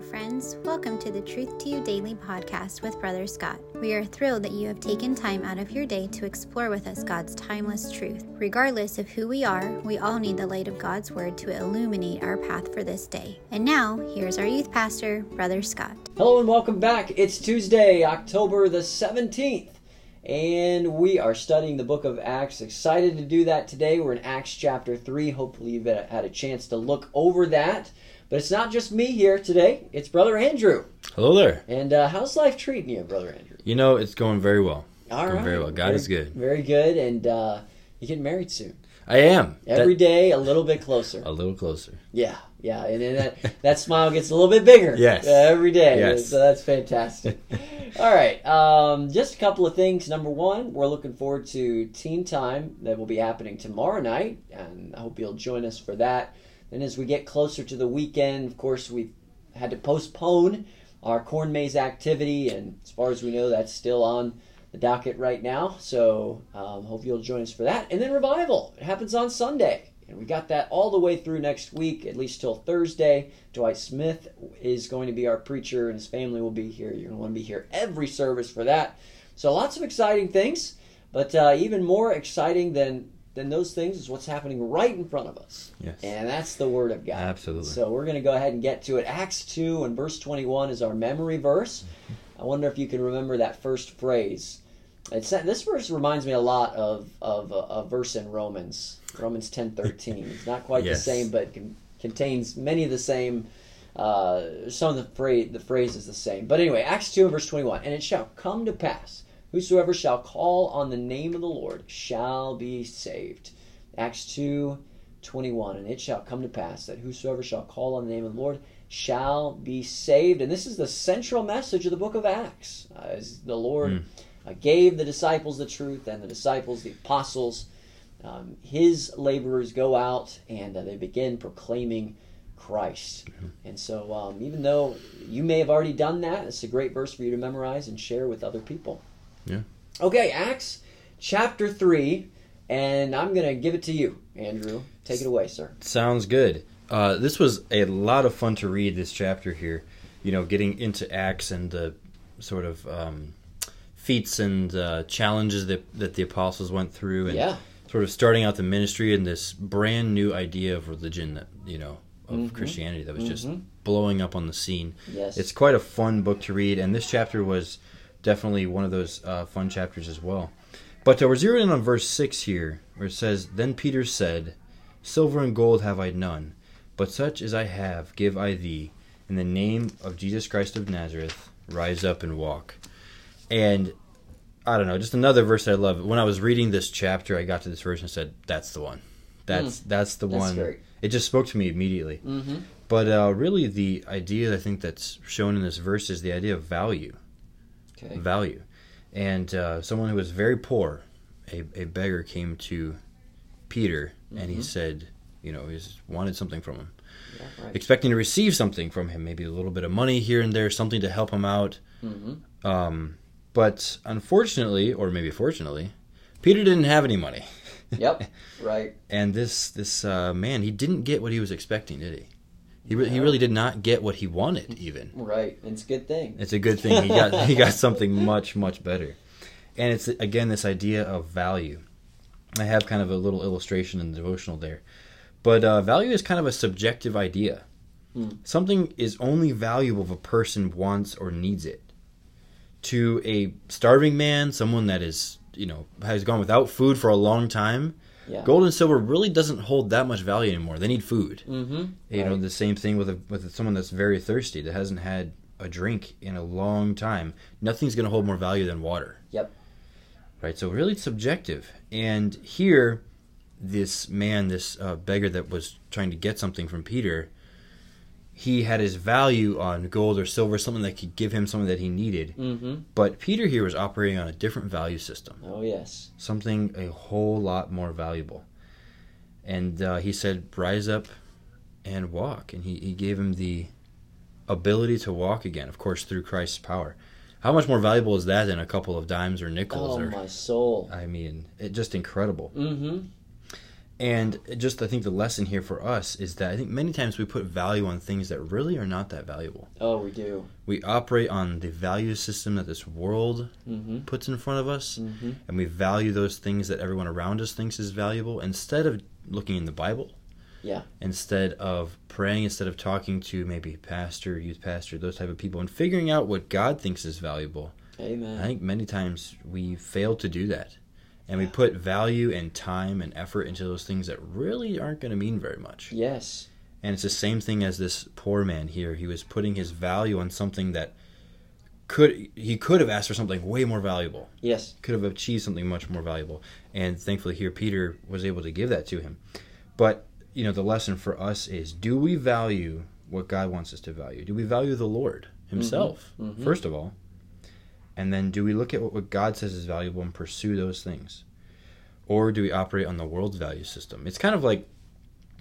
friends. Welcome to the Truth to You Daily podcast with Brother Scott. We are thrilled that you have taken time out of your day to explore with us God's timeless truth. Regardless of who we are, we all need the light of God's Word to illuminate our path for this day. And now, here's our youth pastor, Brother Scott. Hello and welcome back. It's Tuesday, October the 17th, and we are studying the book of Acts. Excited to do that today. We're in Acts chapter 3. Hopefully, you've had a chance to look over that. But it's not just me here today. It's Brother Andrew. Hello there. And uh, how's life treating you, Brother Andrew? You know, it's going very well. All going right. very well. God very, is good. Very good. And uh, you're getting married soon. I am. Every That- day, a little bit closer. A little closer. Yeah, yeah, and then that, that smile gets a little bit bigger. Yes. uh, every day. Yes. So that's fantastic. All right, um, just a couple of things. Number one, we're looking forward to Teen Time that will be happening tomorrow night, and I hope you'll join us for that. Then, as we get closer to the weekend, of course, we've had to postpone our corn maze activity, and as far as we know, that's still on the docket right now. So, um, hope you'll join us for that. And then revival. It happens on Sunday. And we got that all the way through next week, at least till Thursday. Dwight Smith is going to be our preacher, and his family will be here. You're going to want to be here every service for that. So lots of exciting things, but uh, even more exciting than than those things is what's happening right in front of us, Yes. and that's the Word of God. Absolutely. So we're going to go ahead and get to it. Acts two and verse twenty one is our memory verse. I wonder if you can remember that first phrase. It's, this verse reminds me a lot of, of a, a verse in Romans, Romans ten thirteen. It's not quite Yes. the same, but con- contains many of the same. Uh, some of the phrase, the phrase is the same. But anyway, Acts two and verse twenty one. And it shall come to pass, whosoever shall call on the name of the Lord shall be saved. Acts two. 21 and it shall come to pass that whosoever shall call on the name of the lord shall be saved and this is the central message of the book of acts uh, as the lord Mm. uh, gave the disciples the truth and the disciples the apostles um, his laborers go out and uh, they begin proclaiming christ and so um, even though you may have already done that it's a great verse for you to memorize and share with other people Yeah. okay acts chapter 3 and i'm going to give it to you andrew take it away sir Sounds good. Uh, this was a lot of fun to read this chapter here. You know, getting into Acts and the sort of um, feats and uh, challenges that that the apostles went through, and Yeah. sort of starting out the ministry and this brand new idea of religion that you know of Christianity that was just blowing up on the scene. Yes. It's quite a fun book to read, and this chapter was definitely one of those uh, fun chapters as well. But uh, we're zeroing in on verse 6 here, where it says, Then Peter said, Silver and gold have I none, but such as I have give I thee. In the name of Jesus Christ of Nazareth, rise up and walk. And I don't know, just another verse I love. When I was reading this chapter, I got to this verse and said, That's the one. That's that's the. That's one. great. It just spoke to me immediately. Mm-hmm. But uh, really, the idea I think that's shown in this verse is the idea of value. Okay. Value. And uh, someone who was very poor, a, a beggar, came to Peter and Mm-hmm. he said, you know, he wanted something from him, Yeah, right. expecting to receive something from him, maybe a little bit of money here and there, something to help him out. Mm-hmm. Um, but unfortunately, or maybe fortunately, Peter didn't have any money. Yep. Right. And this this uh, man, he didn't get what he was expecting, did he? He, re- he really did not get what he wanted, even. Right. It's a good thing. It's a good thing he got he got something much much better, and it's again this idea of value. I have kind of a little illustration in the devotional there, but uh, value is kind of a subjective idea. Hmm. Something is only valuable if a person wants or needs it. To a starving man, someone that is you know has gone without food for a long time, Yeah. gold and silver really doesn't hold that much value anymore. They need food. Mm-hmm. You know, the same thing with a, with someone that's very thirsty that hasn't had a drink in a long time. Nothing's going to hold more value than water. Yep. Right. So really, it's subjective. And here, this man, this uh, beggar that was trying to get something from Peter, he had his value on gold or silver, something that could give him something that he needed. Mm-hmm. But Peter here was operating on a different value system Oh yes. something a whole lot more valuable. And uh, he said, Rise up and walk. And he, he gave him the ability to walk again, of course, through Christ's power. How much more valuable is that than a couple of dimes or nickels? Oh or my soul. I mean, it just incredible. Mm-hmm. And just I think the lesson here for us is that I think many times we put value on things that really are not that valuable. Oh, we do. We operate on the value system that this world Mm-hmm. puts in front of us, Mm-hmm. and we value those things that everyone around us thinks is valuable instead of looking in the Bible. Yeah. Instead of praying, instead of talking to maybe pastor, youth pastor, those type of people, and figuring out what God thinks is valuable. Amen. I think many times we fail to do that. And we put value and time and effort into those things that really aren't going to mean very much. yes. And it's the same thing as this poor man here. He was putting his value on something that could he could have asked for something way more valuable. Yes. Could have achieved something much more valuable. And thankfully here Peter was able to give that to him. But, you know, the lesson for us is do we value what God wants us to value? Do we value the Lord himself mhm. first of all? And then do we look at what, God says is valuable and pursue those things? Or do we operate on the world's value system? It's kind of like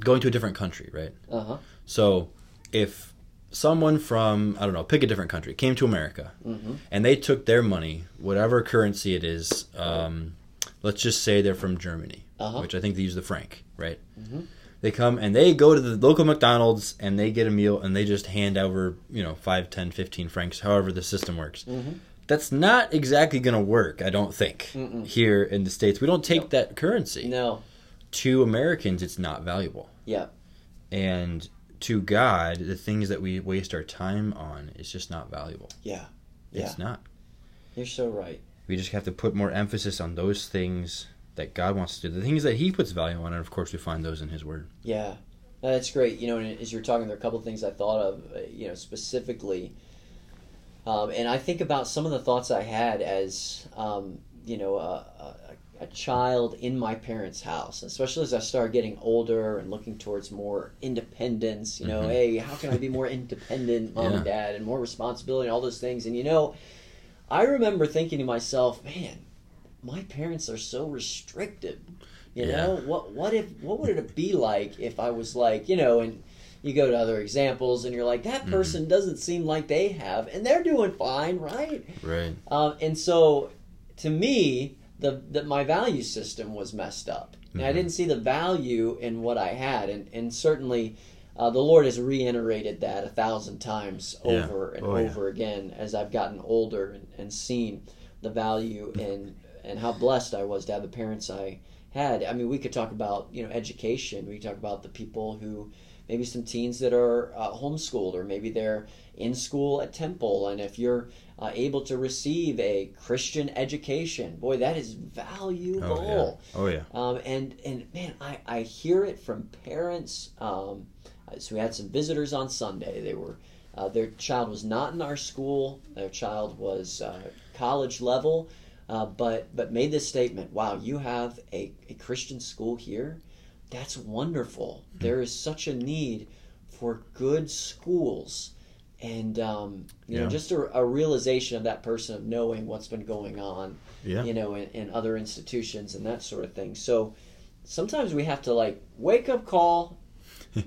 going to a different country, right? Uh huh. So if someone from, I don't know, pick a different country, came to America Mm-hmm. and they took their money, whatever currency it is, um, let's just say they're from Germany, Uh-huh. which I think they use the franc, right? Mhm. They come and they go to the local McDonald's and they get a meal and they just hand over, you know, 5, 10, 15 francs, however the system works. Mm-hmm. That's not exactly going to work, I don't think, Mm-mm. here in the States. We don't take that currency. No. To Americans, it's not valuable. Yeah. And to God, the things that we waste our time on is just not valuable. Yeah. Yeah. It's not. You're so right. We just have to put more emphasis on those things that God wants to do, the things that He puts value on, and of course, we find those in His Word. Yeah, No, that's great. You know, and as you're talking, there are a couple of things I thought of. uh, You know, specifically, um, and I think about some of the thoughts I had as um, you know a, a, a child in my parents' house, especially as I started getting older and looking towards more independence. You know, Mhm. hey, how can I be more independent, mom and dad, and more responsibility, and all those things. And you know, I remember thinking to myself, man, my parents are so restrictive. You Yeah. know, what what if what would it be like if I was like, you know, and you go to other examples and you're like, that Mhm. person doesn't seem like they have, and they're doing fine, right? Right. Um, and so, to me, the, the my value system was messed up, and I didn't see the value in what I had, and and certainly. Uh, the Lord has reiterated that a thousand times Yeah. over and Oh, yeah. over again as I've gotten older and, and seen the value and and how blessed I was to have the parents I had. I mean, we could talk about you know education. We could talk about the people who maybe some teens that are uh, homeschooled or maybe they're in school at Temple. And if you're uh, able to receive a Christian education, boy, that is valuable. Oh, yeah. Oh, yeah. Um, and and man, I, I hear it from parents. Um, so we had some visitors on Sunday. They were uh, their child was not in our school. Their child was uh, college level, uh, but but made this statement: "Wow, you have a, a Christian school here. That's wonderful. There is such a need for good schools." And um, you know, just a, a realization of that person of knowing what's been going on Yeah. you know, in, in other institutions and that sort of thing. So sometimes we have to like wake up call.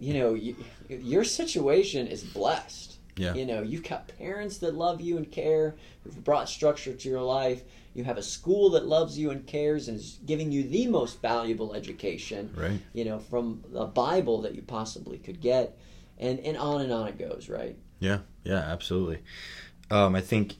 You know, you, your situation is blessed. Yeah. You know, you've got parents that love you and care, who've brought structure to your life. You have a school that loves you and cares and is giving you the most valuable education. Right. You know, from the Bible that you possibly could get, and and on and on it goes. Right. Yeah, yeah, absolutely. Um, I think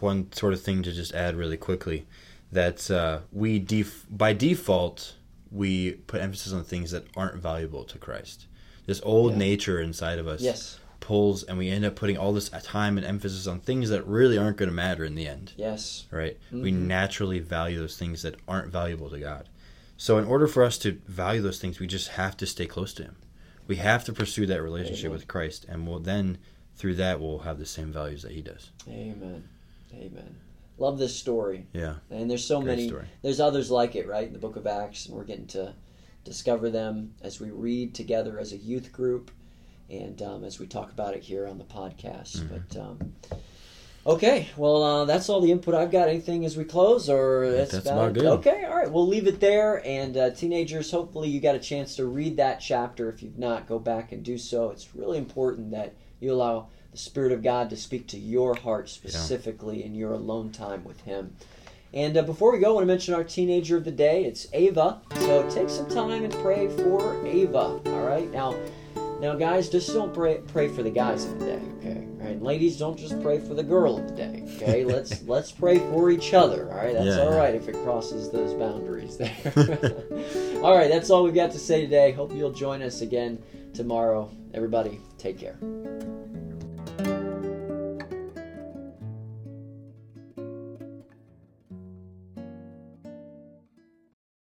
one sort of thing to just add really quickly that uh, we def- by default we put emphasis on things that aren't valuable to Christ. This old Yeah. nature inside of us Yes. Pulls, and we end up putting all this time and emphasis on things that really aren't going to matter in the end. Yes. Right? We Mhm. naturally value those things that aren't valuable to God. So, in order for us to value those things, we just have to stay close to Him. We have to pursue that relationship Amen. with Christ, and we'll then through that we'll have the same values that He does. Amen. Amen. Love this story. Yeah, And there's so great many. story. There's others like it, right? In the book of Acts, and we're getting to discover them as we read together as a youth group, and um, as we talk about it here on the podcast. Mhm. But um, okay, well, uh, that's all the input I've got. Anything as we close, or that's, That's about, about it? good. Okay, all right, we'll leave it there. And uh, teenagers, hopefully, you got a chance to read that chapter. If you've not, go back and do so. It's really important that you allow the Spirit of God to speak to your heart specifically in your alone time with Him. And uh, before we go, I want to mention our teenager of the day. It's Ava. So take some time and pray for Ava. All right. Now, now, guys, just don't pray pray for the guys of the day. Okay. All right. Ladies, don't just pray for the girl of the day. Okay. let's let's pray for each other. All right. That's Yeah, all yeah. if it crosses those boundaries there. all right. That's all we've got to say today. Hope you'll join us again tomorrow. Everybody, take care.